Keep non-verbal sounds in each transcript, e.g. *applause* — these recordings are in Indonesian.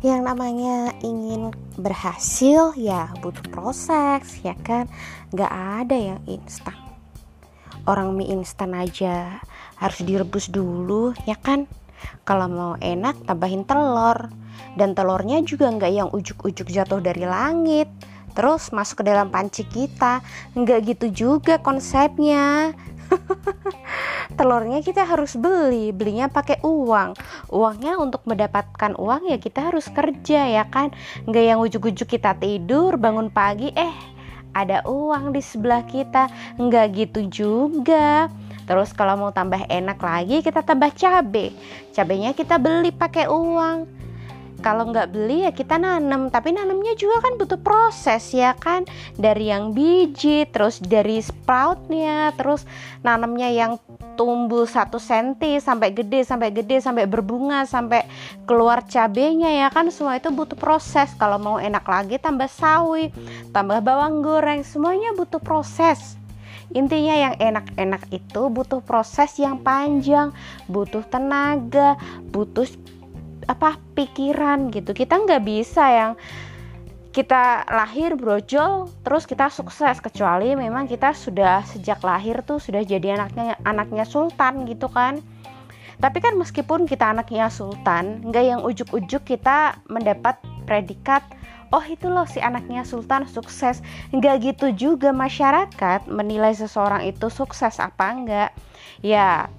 yang namanya ingin berhasil ya butuh proses ya kan? Nggak ada yang instan. Orang mie instan aja harus direbus dulu ya kan? Kalau mau enak tambahin telur. Dan telurnya juga nggak yang ujuk-ujuk jatuh dari langit. Terus masuk ke dalam panci kita. Nggak gitu juga konsepnya *laughs* telurnya kita harus beli belinya pakai uang. Uangnya untuk mendapatkan uang ya kita harus kerja ya kan? Nggak yang ujuk-ujuk kita tidur bangun pagi eh ada uang di sebelah kita. Nggak gitu juga. Terus kalau mau tambah enak lagi kita tambah cabe. Cabenya kita beli pakai uang kalau nggak beli ya kita nanam tapi nanamnya juga kan butuh proses ya kan. Dari yang biji terus dari sproutnya terus nanamnya yang tumbuh satu senti sampai gede sampai gede sampai berbunga sampai keluar cabenya ya kan. Semua itu butuh proses. Kalau mau enak lagi tambah sawi tambah bawang goreng semuanya butuh proses. Intinya yang enak-enak itu butuh proses yang panjang, butuh tenaga, butuh apa pikiran gitu. Kita nggak bisa yang kita lahir brojol terus kita sukses. Kecuali memang kita sudah sejak lahir tuh sudah jadi anaknya anaknya sultan gitu kan. Tapi kan meskipun kita anaknya sultan nggak yang ujuk-ujuk kita mendapat predikat oh itu loh si anaknya sultan sukses. Nggak gitu juga masyarakat menilai seseorang itu sukses apa enggak ya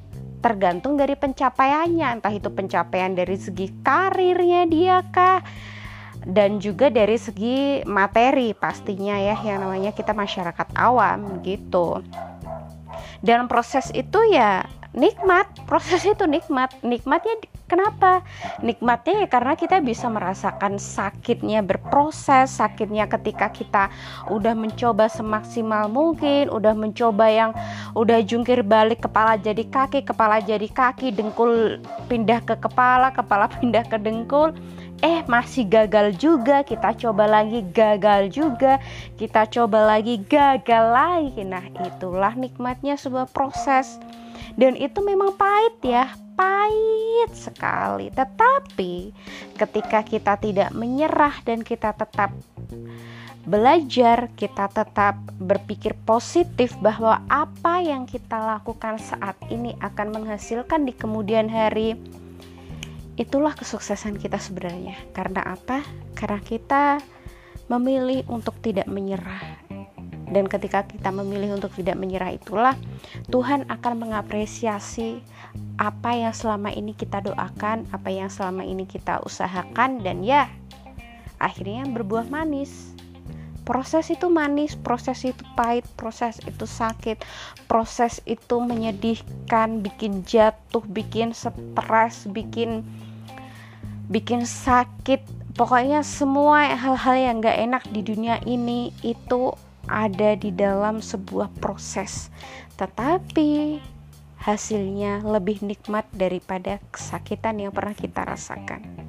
tergantung dari pencapaiannya. Entah itu pencapaian dari segi karirnya dia kah dan juga dari segi materi pastinya ya yang namanya kita masyarakat awam gitu. Dalam proses itu ya nikmat proses itu nikmat. Nikmatnya kenapa? Nikmatnya ya karena kita bisa merasakan sakitnya berproses sakitnya ketika kita udah mencoba semaksimal mungkin udah mencoba yang udah jungkir balik kepala jadi kaki kepala jadi kaki dengkul pindah ke kepala kepala *laughs* pindah ke dengkul. Eh masih gagal juga. Kita coba lagi gagal juga. Kita coba lagi gagal lagi. Nah itulah nikmatnya sebuah proses dan itu memang pahit ya pahit sekali tetapi ketika kita tidak menyerah dan kita tetap belajar, kita tetap berpikir positif bahwa apa yang kita lakukan saat ini akan menghasilkan di kemudian hari. Itulah kesuksesan kita sebenarnya. Karena apa? Karena kita memilih untuk tidak menyerah dan ketika kita memilih untuk tidak menyerah itulah Tuhan akan mengapresiasi apa yang selama ini kita doakan, apa yang selama ini kita usahakan dan ya akhirnya berbuah manis. Proses itu manis, proses itu pahit, proses itu sakit, proses itu menyedihkan, bikin jatuh, bikin stres, bikin bikin sakit. Pokoknya semua hal-hal yang gak enak di dunia ini itu ada di dalam sebuah proses, tetapi hasilnya lebih nikmat daripada kesakitan yang pernah kita rasakan.